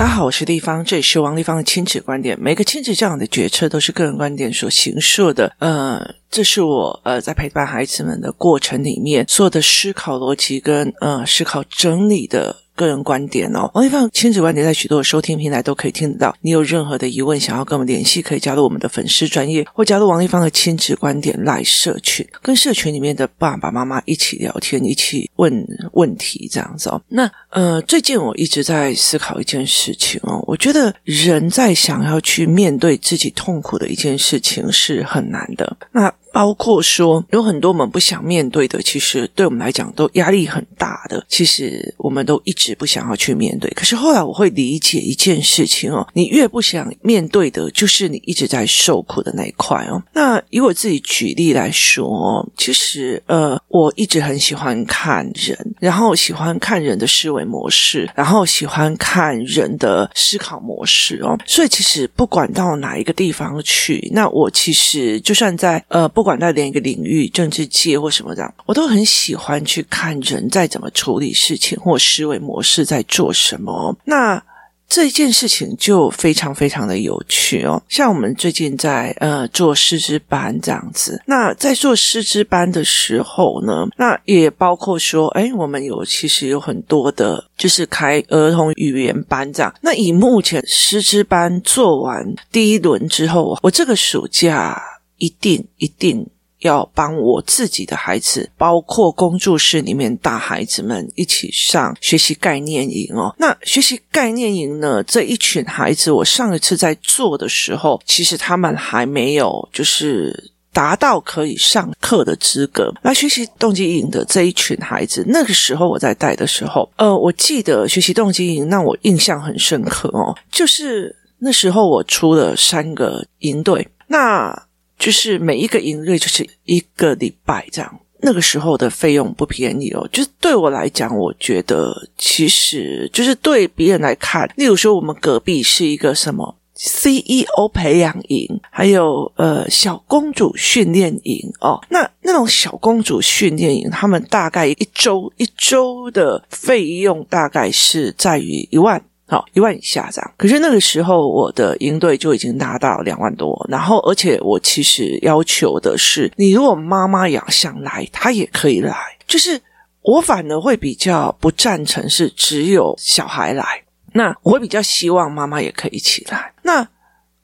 大家好，我是丽芳，这里是王立芳的亲子观点。每个亲子这样的决策都是个人观点所形塑的。呃，这是我呃在陪伴孩子们的过程里面所有的思考逻辑跟呃思考整理的。个人观点哦，王丽芳亲子观点在许多的收听平台都可以听得到。你有任何的疑问想要跟我们联系，可以加入我们的粉丝专业，或加入王丽芳的亲子观点 LINE 社群，跟社群里面的爸爸妈妈一起聊天，一起问问题这样子哦。那呃，最近我一直在思考一件事情哦，我觉得人在想要去面对自己痛苦的一件事情是很难的。那包括说有很多我们不想面对的，其实对我们来讲都压力很大的。其实我们都一直不想要去面对。可是后来我会理解一件事情哦，你越不想面对的，就是你一直在受苦的那一块哦。那以我自己举例来说，其实呃，我一直很喜欢看人，然后喜欢看人的思维模式，然后喜欢看人的思考模式哦。所以其实不管到哪一个地方去，那我其实就算在呃。不管在哪个领域，政治界或什么这样，我都很喜欢去看人在怎么处理事情，或思维模式在做什么。那这件事情就非常非常的有趣哦。像我们最近在呃做师资班这样子，那在做师资班的时候呢，那也包括说，哎，我们有其实有很多的，就是开儿童语言班这样。那以目前师资班做完第一轮之后，我这个暑假。一定一定要帮我自己的孩子，包括工作室里面大孩子们一起上学习概念营哦。那学习概念营呢，这一群孩子，我上一次在做的时候，其实他们还没有就是达到可以上课的资格。来学习动机营的这一群孩子，那个时候我在带的时候，呃，我记得学习动机营让我印象很深刻哦，就是那时候我出了三个营队，那。就是每一个营队就是一个礼拜这样，那个时候的费用不便宜哦。就是对我来讲，我觉得其实就是对别人来看，例如说我们隔壁是一个什么 CEO 培养营，还有呃小公主训练营哦。那那种小公主训练营，他们大概一周一周的费用大概是在于一万。好，一万以下这样。可是那个时候，我的营队就已经达到两万多。然后，而且我其实要求的是，你如果妈妈也想来，她也可以来。就是我反而会比较不赞成是只有小孩来。那我会比较希望妈妈也可以一起来。那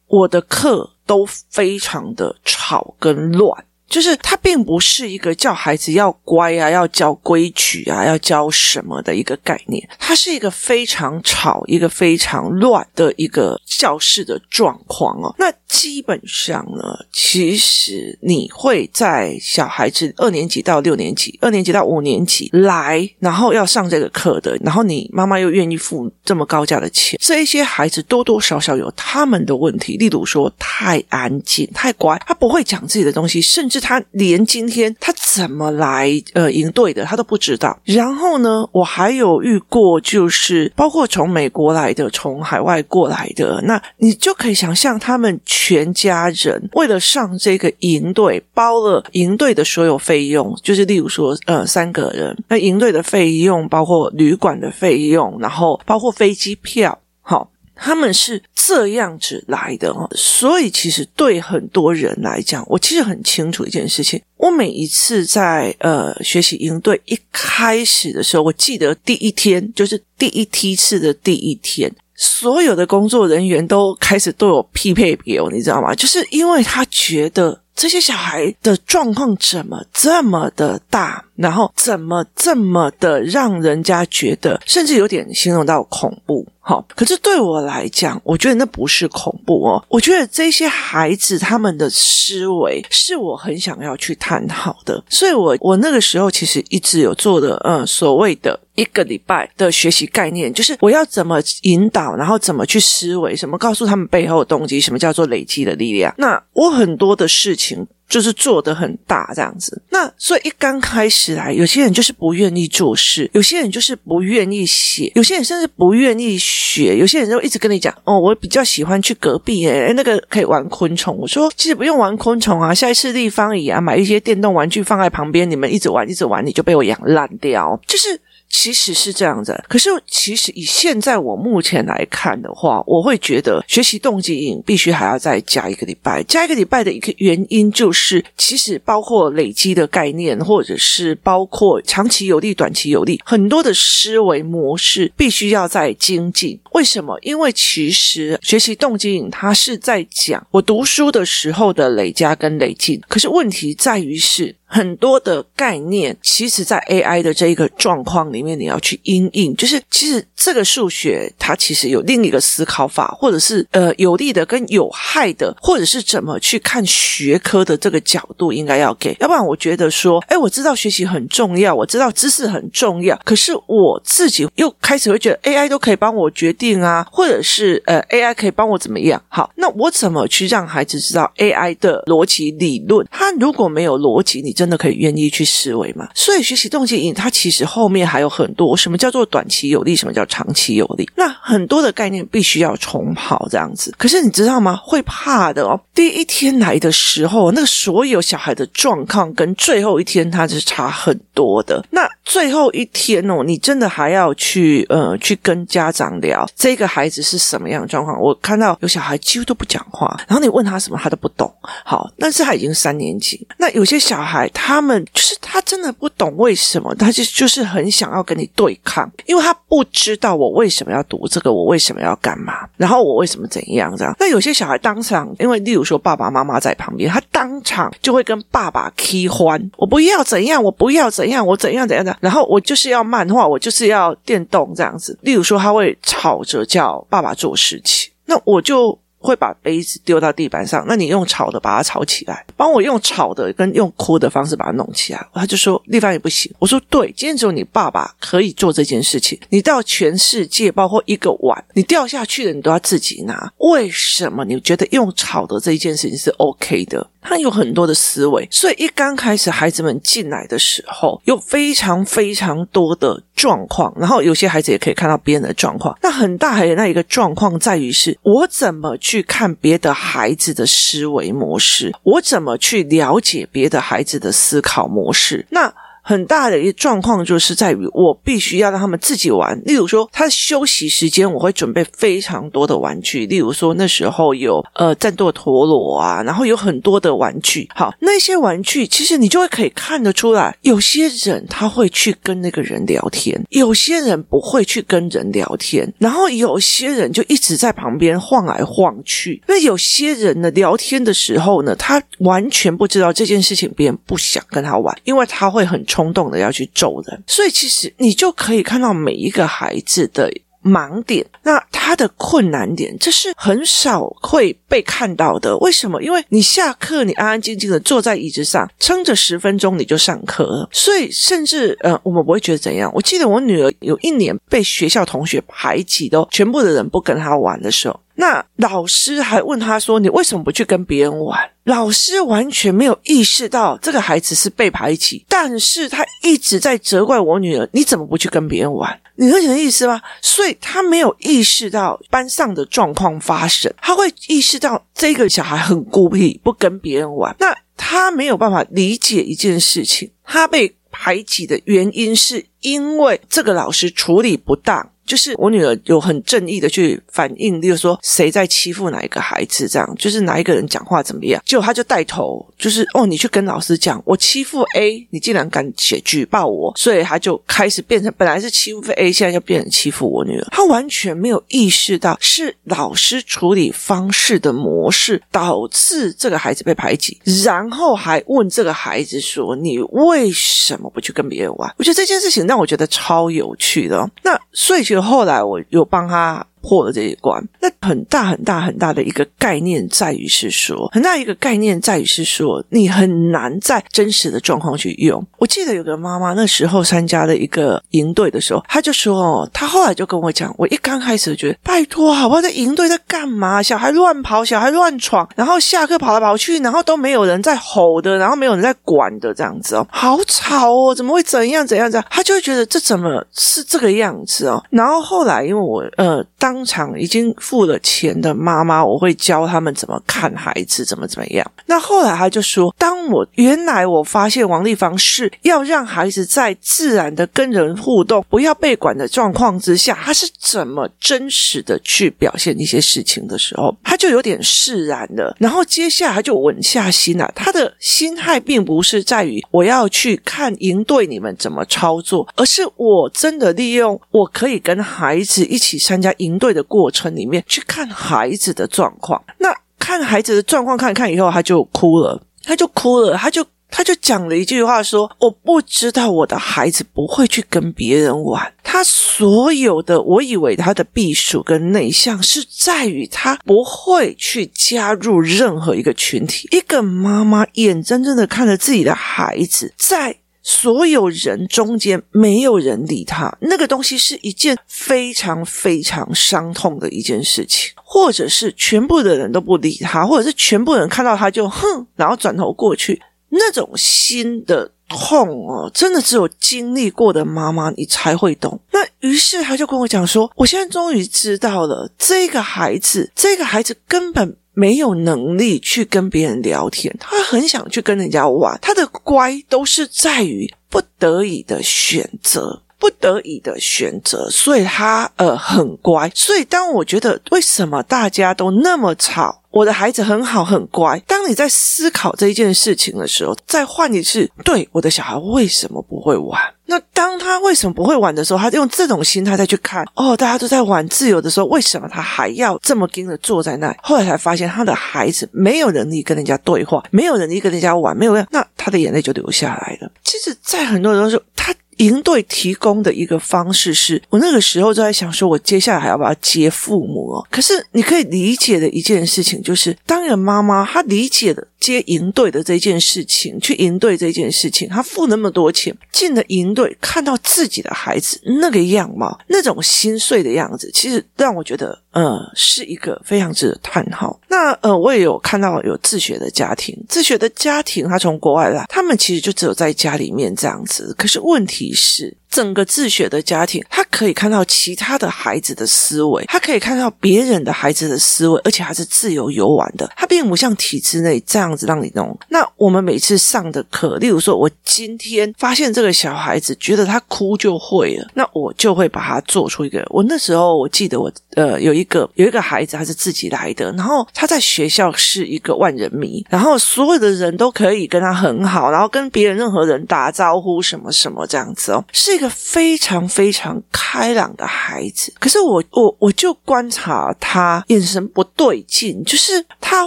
我的课都非常的吵跟乱。就是它并不是一个叫孩子要乖啊，要教规矩啊，要教什么的一个概念。它是一个非常吵、一个非常乱的一个教室的状况哦。那基本上呢，其实你会在小孩子二年级到六年级、二年级到五年级来，然后要上这个课的，然后你妈妈又愿意付这么高价的钱，这一些孩子多多少少有他们的问题，例如说太安静、太乖，他不会讲自己的东西，甚至。是他连今天他怎么来呃营队的他都不知道。然后呢，我还有遇过，就是包括从美国来的、从海外过来的，那你就可以想象，他们全家人为了上这个营队，包了营队的所有费用，就是例如说呃三个人，那营队的费用包括旅馆的费用，然后包括飞机票，好。他们是这样子来的哦，所以其实对很多人来讲，我其实很清楚一件事情。我每一次在呃学习营队一开始的时候，我记得第一天就是第一梯次的第一天，所有的工作人员都开始都有匹配表，你知道吗？就是因为他觉得这些小孩的状况怎么这么的大，然后怎么这么的让人家觉得，甚至有点形容到恐怖。好，可是对我来讲，我觉得那不是恐怖哦。我觉得这些孩子他们的思维是我很想要去探讨的。所以我我那个时候其实一直有做的，嗯，所谓的一个礼拜的学习概念，就是我要怎么引导，然后怎么去思维，什么告诉他们背后的动机，什么叫做累积的力量。那我很多的事情。就是做得很大这样子，那所以一刚开始来，有些人就是不愿意做事，有些人就是不愿意写，有些人甚至不愿意学，有些人就一直跟你讲哦，我比较喜欢去隔壁诶，那个可以玩昆虫。我说其实不用玩昆虫啊，下一次立方椅啊，买一些电动玩具放在旁边，你们一直玩一直玩，你就被我养烂掉。就是其实是这样子。可是其实以现在我目前来看的话，我会觉得学习动机引必须还要再加一个礼拜。加一个礼拜的一个原因就是，其实包括累积的概念，或者是包括长期有利、短期有利，很多的思维模式必须要再精进。为什么？因为其实学习动机引它是在讲我读书的时候的累加跟累进，可是问题在于是。很多的概念，其实，在 AI 的这一个状况里面，你要去因应，就是其实这个数学它其实有另一个思考法，或者是呃有利的跟有害的，或者是怎么去看学科的这个角度，应该要给。要不然，我觉得说，哎，我知道学习很重要，我知道知识很重要，可是我自己又开始会觉得 AI 都可以帮我决定啊，或者是呃 AI 可以帮我怎么样？好，那我怎么去让孩子知道 AI 的逻辑理论？他如果没有逻辑，你真的可以愿意去思维吗？所以学习动机引它其实后面还有很多，什么叫做短期有利，什么叫长期有利？那很多的概念必须要重跑这样子。可是你知道吗？会怕的哦。第一天来的时候，那个所有小孩的状况跟最后一天它是差很多的。那最后一天哦，你真的还要去呃去跟家长聊这个孩子是什么样的状况。我看到有小孩几乎都不讲话，然后你问他什么他都不懂。好，但是他已经三年级。那有些小孩。他们就是他真的不懂为什么，他就就是很想要跟你对抗，因为他不知道我为什么要读这个，我为什么要干嘛，然后我为什么怎样这样。那有些小孩当场，因为例如说爸爸妈妈在旁边，他当场就会跟爸爸起欢，我不要怎样，我不要怎样，我怎样怎样的，然后我就是要漫画，我就是要电动这样子。例如说他会吵着叫爸爸做事情，那我就。会把杯子丢到地板上，那你用吵的把它吵起来，帮我用吵的跟用哭的方式把它弄起来。他就说立方也不行。我说对，今天只有你爸爸可以做这件事情。你到全世界，包括一个碗，你掉下去的，你都要自己拿。为什么你觉得用吵的这一件事情是 OK 的？他有很多的思维，所以一刚开始孩子们进来的时候，有非常非常多的状况，然后有些孩子也可以看到别人的状况。那很大还有那一个状况在于是，我怎么去看别的孩子的思维模式？我怎么去了解别的孩子的思考模式？那。很大的一个状况就是在于，我必须要让他们自己玩。例如说，他休息时间，我会准备非常多的玩具。例如说，那时候有呃战斗陀螺啊，然后有很多的玩具。好，那些玩具其实你就会可以看得出来，有些人他会去跟那个人聊天，有些人不会去跟人聊天，然后有些人就一直在旁边晃来晃去。那有些人呢，聊天的时候呢，他完全不知道这件事情别人不想跟他玩，因为他会很。冲动的要去揍人，所以其实你就可以看到每一个孩子的盲点，那他的困难点，这是很少会被看到的。为什么？因为你下课，你安安静静的坐在椅子上，撑着十分钟你就上课了，所以甚至呃，我们不会觉得怎样。我记得我女儿有一年被学校同学排挤，都全部的人不跟她玩的时候。那老师还问他说：“你为什么不去跟别人玩？”老师完全没有意识到这个孩子是被排挤，但是他一直在责怪我女儿：“你怎么不去跟别人玩？”你理解意思吗？所以他没有意识到班上的状况发生，他会意识到这个小孩很孤僻，不跟别人玩。那他没有办法理解一件事情，他被排挤的原因是因为这个老师处理不当。就是我女儿有很正义的去反映，例如说谁在欺负哪一个孩子，这样就是哪一个人讲话怎么样，结果他就带头，就是哦，你去跟老师讲，我欺负 A，你竟然敢写举报我，所以他就开始变成本来是欺负 A，现在就变成欺负我女儿。他完全没有意识到是老师处理方式的模式导致这个孩子被排挤，然后还问这个孩子说：“你为什么不去跟别人玩？”我觉得这件事情让我觉得超有趣的。那所以其实。后来我有帮他。破了这一关，那很大很大很大的一个概念在于是说，很大一个概念在于是说，你很难在真实的状况去用。我记得有个妈妈那时候参加了一个营队的时候，她就说哦，她后来就跟我讲，我一刚开始觉得拜托，好不好？在营队在干嘛？小孩乱跑，小孩乱闯，然后下课跑来跑去，然后都没有人在吼的，然后没有人在管的这样子哦，好吵哦，怎么会怎样怎样怎样？她就会觉得这怎么是这个样子哦？然后后来因为我呃当。商场已经付了钱的妈妈，我会教他们怎么看孩子，怎么怎么样。那后来他就说，当我原来我发现王丽芳是要让孩子在自然的跟人互动，不要被管的状况之下，他是怎么真实的去表现一些事情的时候，他就有点释然了。然后接下来他就稳下心了，他的心态并不是在于我要去看营队你们怎么操作，而是我真的利用我可以跟孩子一起参加营队的过程里面去看孩子的状况。那看孩子的状况看看以后，他就哭了，他就哭了，他就。他就讲了一句话说：“我不知道我的孩子不会去跟别人玩。他所有的，我以为他的避暑跟内向是在于他不会去加入任何一个群体。一个妈妈眼睁睁的看着自己的孩子在所有人中间没有人理他，那个东西是一件非常非常伤痛的一件事情。或者是全部的人都不理他，或者是全部人看到他就哼，然后转头过去。”那种心的痛哦，真的只有经历过的妈妈你才会懂。那于是他就跟我讲说：“我现在终于知道了，这个孩子，这个孩子根本没有能力去跟别人聊天，他很想去跟人家玩，他的乖都是在于不得已的选择。”不得已的选择，所以他呃很乖。所以当我觉得为什么大家都那么吵，我的孩子很好很乖。当你在思考这一件事情的时候，再换一次，对，我的小孩为什么不会玩？那当他为什么不会玩的时候，他用这种心态再去看，哦，大家都在玩自由的时候，为什么他还要这么盯着坐在那？后来才发现，他的孩子没有能力跟人家对话，没有能力跟人家玩，没有，那他的眼泪就流下来了。其实，在很多人都说他。营队提供的一个方式是，我那个时候就在想，说我接下来还要不要接父母哦？可是你可以理解的一件事情，就是当一个妈妈，她理解的接营队的这件事情，去营队这件事情，他付那么多钱进了营队，看到自己的孩子那个样貌，那种心碎的样子，其实让我觉得，呃，是一个非常值得叹号。那呃，我也有看到有自学的家庭，自学的家庭，他从国外来，他们其实就只有在家里面这样子。可是问题是。整个自学的家庭，他可以看到其他的孩子的思维，他可以看到别人的孩子的思维，而且还是自由游玩的。他并不像体制内这样子让你弄。那我们每次上的课，例如说，我今天发现这个小孩子觉得他哭就会了，那我就会把他做出一个。我那时候我记得我呃有一个有一个孩子他是自己来的，然后他在学校是一个万人迷，然后所有的人都可以跟他很好，然后跟别人任何人打招呼什么什么这样子哦，是一个。非常非常开朗的孩子，可是我我我就观察他眼神不对劲，就是他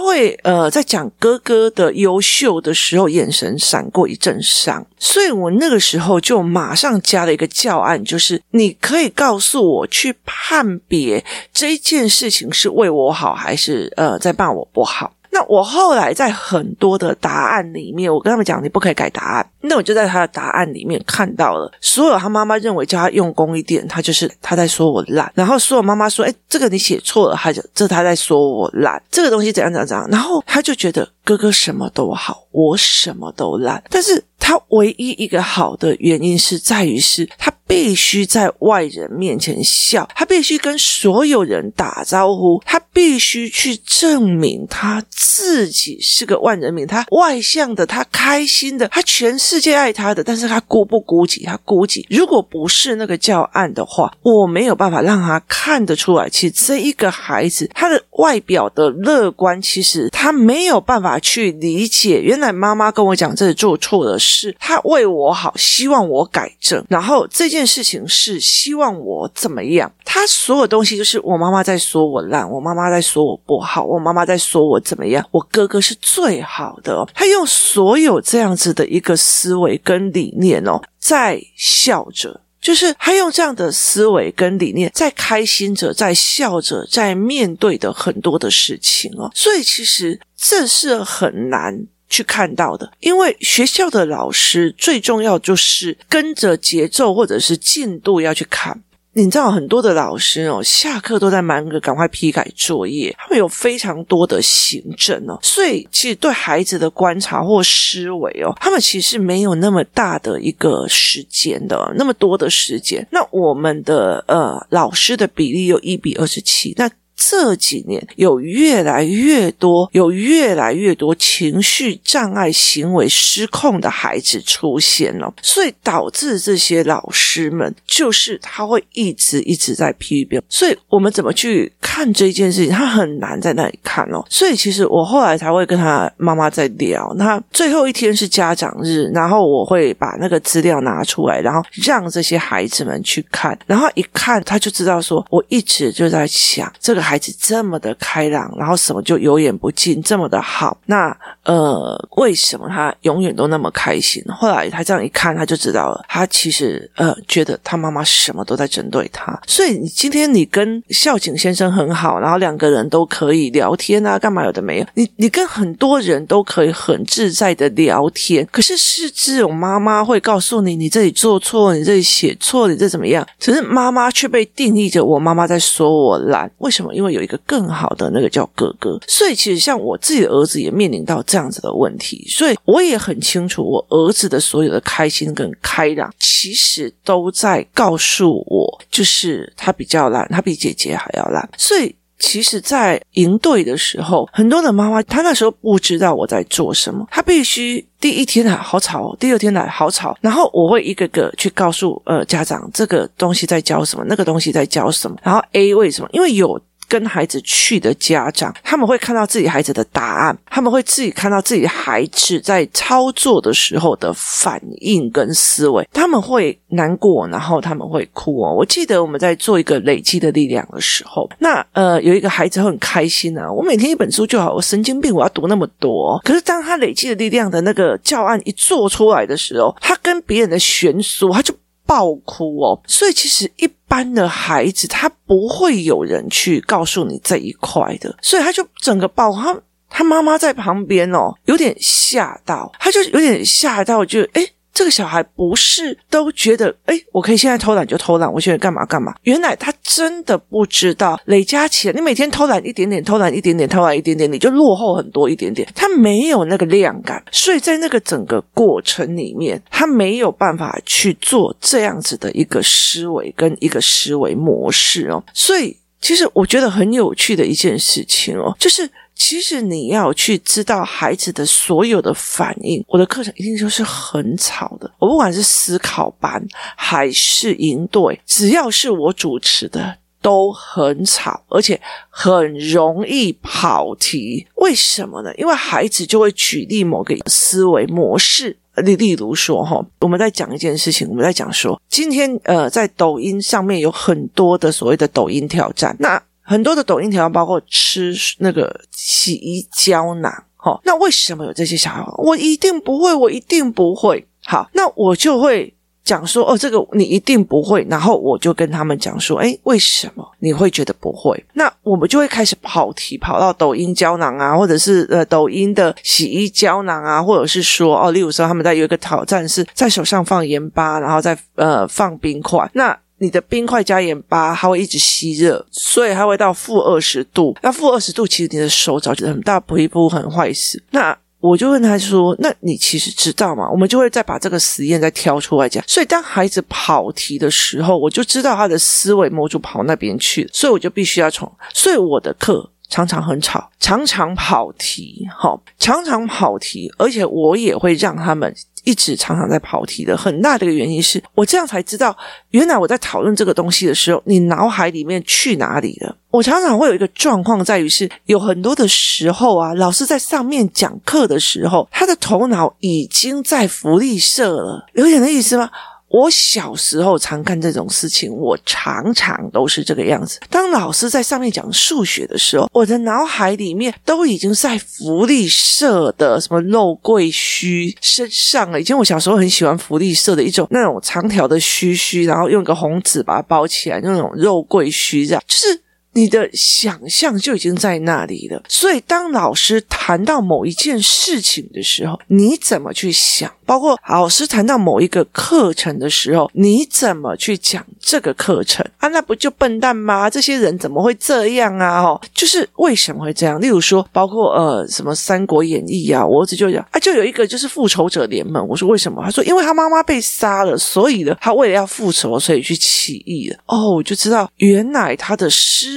会呃在讲哥哥的优秀的时候，眼神闪过一阵伤，所以我那个时候就马上加了一个教案，就是你可以告诉我去判别这件事情是为我好，还是呃在骂我不好。那我后来在很多的答案里面，我跟他们讲，你不可以改答案。那我就在他的答案里面看到了，所有他妈妈认为叫他用功一点，他就是他在说我烂。然后所有妈妈说，哎，这个你写错了，他就这他在说我烂。这个东西怎样怎样怎样。然后他就觉得哥哥什么都好，我什么都烂。但是他唯一一个好的原因是在于是他。必须在外人面前笑，他必须跟所有人打招呼，他必须去证明他自己是个万人迷，他外向的，他开心的，他全世界爱他的，但是他孤不孤寂？他孤寂。如果不是那个教案的话，我没有办法让他看得出来，其实这一个孩子他的外表的乐观，其实他没有办法去理解。原来妈妈跟我讲，这做错的事，她为我好，希望我改正，然后这件。事情是希望我怎么样？他所有东西就是我妈妈在说我烂，我妈妈在说我不好，我妈妈在说我怎么样？我哥哥是最好的哦。他用所有这样子的一个思维跟理念哦，在笑着，就是他用这样的思维跟理念在开心着，在笑着，在面对的很多的事情哦。所以其实这是很难。去看到的，因为学校的老师最重要就是跟着节奏或者是进度要去看。你知道很多的老师哦，下课都在忙着赶快批改作业，他们有非常多的行政哦，所以其实对孩子的观察或思维哦，他们其实没有那么大的一个时间的，那么多的时间。那我们的呃老师的比例有一比二十七，那。这几年有越来越多、有越来越多情绪障碍、行为失控的孩子出现了，所以导致这些老师们就是他会一直一直在批评。所以我们怎么去看这件事情？他很难在那里看哦。所以其实我后来才会跟他妈妈在聊。那最后一天是家长日，然后我会把那个资料拿出来，然后让这些孩子们去看，然后一看他就知道说，我一直就在想这个。孩子这么的开朗，然后什么就有眼不进，这么的好。那呃，为什么他永远都那么开心？后来他这样一看，他就知道了。他其实呃，觉得他妈妈什么都在针对他。所以你今天你跟孝景先生很好，然后两个人都可以聊天啊，干嘛有的没有？你你跟很多人都可以很自在的聊天。可是是这种妈妈会告诉你，你这里做错，你这里写错，你这怎么样？只是妈妈却被定义着，我妈妈在说我懒。为什么？因为有一个更好的那个叫哥哥，所以其实像我自己的儿子也面临到这样子的问题，所以我也很清楚，我儿子的所有的开心跟开朗，其实都在告诉我，就是他比较懒，他比姐姐还要懒。所以其实，在营队的时候，很多的妈妈她那时候不知道我在做什么，她必须第一天来好吵，第二天来好吵，然后我会一个个去告诉呃家长这个东西在教什么，那个东西在教什么，然后 A 为什么？因为有。跟孩子去的家长，他们会看到自己孩子的答案，他们会自己看到自己孩子在操作的时候的反应跟思维，他们会难过，然后他们会哭哦。我记得我们在做一个累积的力量的时候，那呃有一个孩子很开心啊，我每天一本书就好，我神经病，我要读那么多。可是当他累积的力量的那个教案一做出来的时候，他跟别人的悬殊，他就。爆哭哦，所以其实一般的孩子他不会有人去告诉你这一块的，所以他就整个爆哭，他他妈妈在旁边哦，有点吓到，他就有点吓到，就诶这个小孩不是都觉得，哎，我可以现在偷懒就偷懒，我现在干嘛干嘛？原来他真的不知道累加起来，你每天偷懒一点点，偷懒一点点，偷懒一点点，你就落后很多一点点。他没有那个量感，所以在那个整个过程里面，他没有办法去做这样子的一个思维跟一个思维模式哦。所以，其实我觉得很有趣的一件事情哦，就是。其实你要去知道孩子的所有的反应，我的课程一定就是很吵的。我不管是思考班还是营队，只要是我主持的，都很吵，而且很容易跑题。为什么呢？因为孩子就会举例某个思维模式，例例如说，哈，我们在讲一件事情，我们在讲说，今天呃，在抖音上面有很多的所谓的抖音挑战，那。很多的抖音条包括吃那个洗衣胶囊，齁，那为什么有这些小孩？我一定不会，我一定不会。好，那我就会讲说，哦，这个你一定不会。然后我就跟他们讲说，诶，为什么你会觉得不会？那我们就会开始跑题，跑到抖音胶囊啊，或者是呃抖音的洗衣胶囊啊，或者是说，哦，例如说他们在有一个挑战是在手上放盐巴，然后再呃放冰块，那。你的冰块加盐巴，它会一直吸热，所以它会到负二十度。那负二十度，其实你的手早就很大不一不很坏死。那我就问他说：“那你其实知道吗？”我们就会再把这个实验再挑出来讲。所以当孩子跑题的时候，我就知道他的思维模组跑那边去，所以我就必须要从。所以我的课常常很吵，常常跑题，齁，常常跑题，而且我也会让他们。一直常常在跑题的很大的一个原因是我这样才知道，原来我在讨论这个东西的时候，你脑海里面去哪里了？我常常会有一个状况在于是，有很多的时候啊，老师在上面讲课的时候，他的头脑已经在福利社了，有点那意思吗？我小时候常干这种事情，我常常都是这个样子。当老师在上面讲数学的时候，我的脑海里面都已经在福利社的什么肉桂须身上了。以前我小时候很喜欢福利社的一种那种长条的须须，然后用个红纸把它包起来，那种肉桂须这样，就是你的想象就已经在那里了。所以，当老师谈到某一件事情的时候，你怎么去想？包括老师谈到某一个课程的时候，你怎么去讲这个课程啊？那不就笨蛋吗？这些人怎么会这样啊？哦，就是为什么会这样？例如说，包括呃，什么《三国演义》啊，我儿子就讲啊，就有一个就是复仇者联盟。我说为什么？他说因为他妈妈被杀了，所以呢，他为了要复仇，所以去起义了。哦，我就知道原来他的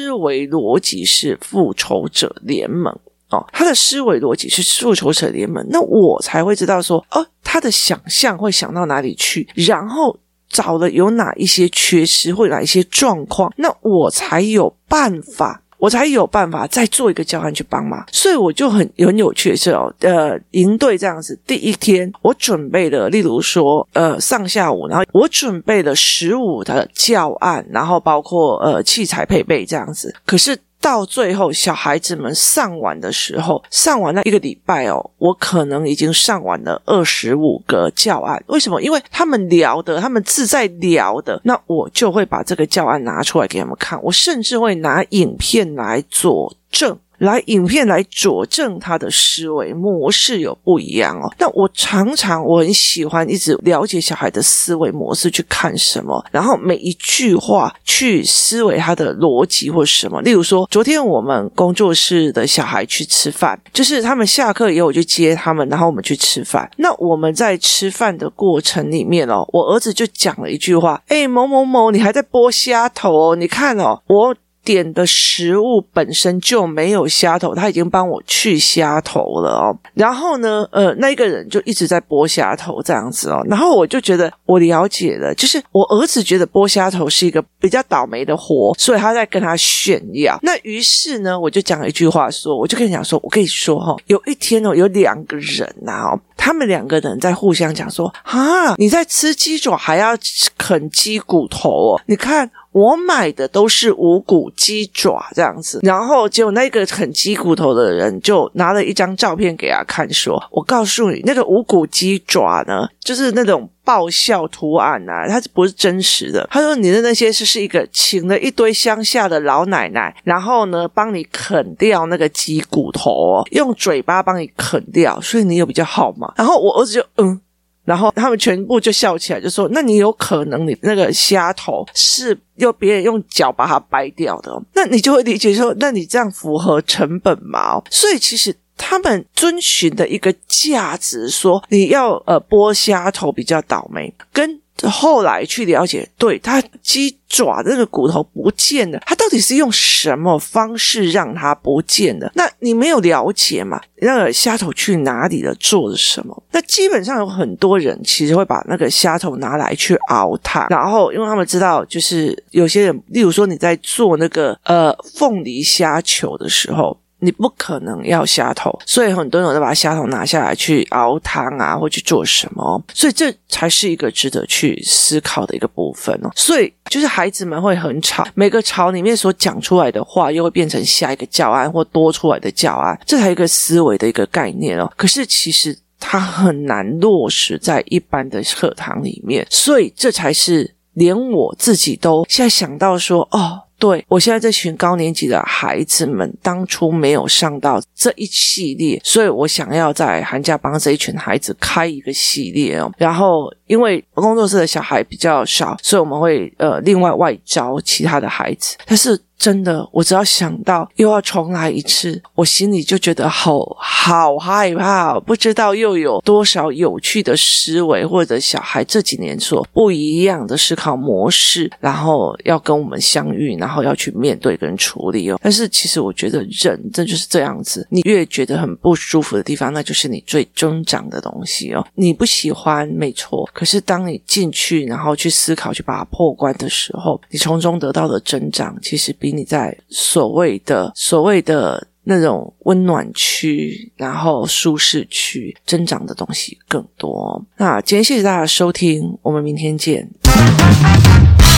思维逻辑是复仇者联盟。哦，他的思维逻辑是复仇者联盟，那我才会知道说，哦，他的想象会想到哪里去，然后找了有哪一些缺失或哪一些状况，那我才有办法，我才有办法再做一个教案去帮忙。所以我就很很有趣的是哦，呃，营队这样子，第一天我准备了，例如说，呃，上下午，然后我准备了十五的教案，然后包括呃器材配备这样子，可是。到最后，小孩子们上完的时候，上完那一个礼拜哦，我可能已经上完了二十五个教案。为什么？因为他们聊的，他们自在聊的，那我就会把这个教案拿出来给他们看。我甚至会拿影片来佐证。来影片来佐证他的思维模式有不一样哦。那我常常我很喜欢一直了解小孩的思维模式，去看什么，然后每一句话去思维他的逻辑或什么。例如说，昨天我们工作室的小孩去吃饭，就是他们下课以后我就接他们，然后我们去吃饭。那我们在吃饭的过程里面哦，我儿子就讲了一句话：“诶，某某某，你还在剥虾头哦？你看哦，我。”点的食物本身就没有虾头，他已经帮我去虾头了哦。然后呢，呃，那个人就一直在剥虾头这样子哦。然后我就觉得我了解了，就是我儿子觉得剥虾头是一个比较倒霉的活，所以他在跟他炫耀。那于是呢，我就讲了一句话说，我就跟你讲说，我跟你说哈，有一天哦，有两个人呐哦，他们两个人在互相讲说，啊，你在吃鸡爪还要啃鸡骨头哦，你看。我买的都是无骨鸡爪这样子，然后结果那个啃鸡骨头的人就拿了一张照片给他看，说：“我告诉你，那个无骨鸡爪呢，就是那种爆笑图案啊，它不是真实的。”他说：“你的那些是是一个请了一堆乡下的老奶奶，然后呢帮你啃掉那个鸡骨头，用嘴巴帮你啃掉，所以你有比较好嘛？”然后我儿子就嗯。然后他们全部就笑起来，就说：“那你有可能你那个虾头是用别人用脚把它掰掉的，那你就会理解说，那你这样符合成本吗？所以其实他们遵循的一个价值说，你要呃剥虾头比较倒霉，跟。”后来去了解，对，他鸡爪那个骨头不见了，他到底是用什么方式让它不见的？那你没有了解嘛？那个虾头去哪里了？做了什么？那基本上有很多人其实会把那个虾头拿来去熬它，然后因为他们知道，就是有些人，例如说你在做那个呃凤梨虾球的时候。你不可能要虾头，所以很多人都把虾头拿下来去熬汤啊，或去做什么，所以这才是一个值得去思考的一个部分哦。所以就是孩子们会很吵，每个吵里面所讲出来的话，又会变成下一个教案或多出来的教案，这才一个思维的一个概念哦。可是其实它很难落实在一般的课堂里面，所以这才是连我自己都现在想到说哦。对，我现在这群高年级的孩子们，当初没有上到这一系列，所以我想要在寒假帮这一群孩子开一个系列哦。然后，因为工作室的小孩比较少，所以我们会呃另外外招其他的孩子，但是。真的，我只要想到又要重来一次，我心里就觉得好好害怕。不知道又有多少有趣的思维，或者小孩这几年所不一样的思考模式，然后要跟我们相遇，然后要去面对跟处理哦。但是其实我觉得人这就是这样子，你越觉得很不舒服的地方，那就是你最增长的东西哦。你不喜欢没错，可是当你进去，然后去思考，去把它破关的时候，你从中得到的增长，其实比。你在所谓的所谓的那种温暖区，然后舒适区增长的东西更多。那今天谢谢大家收听，我们明天见。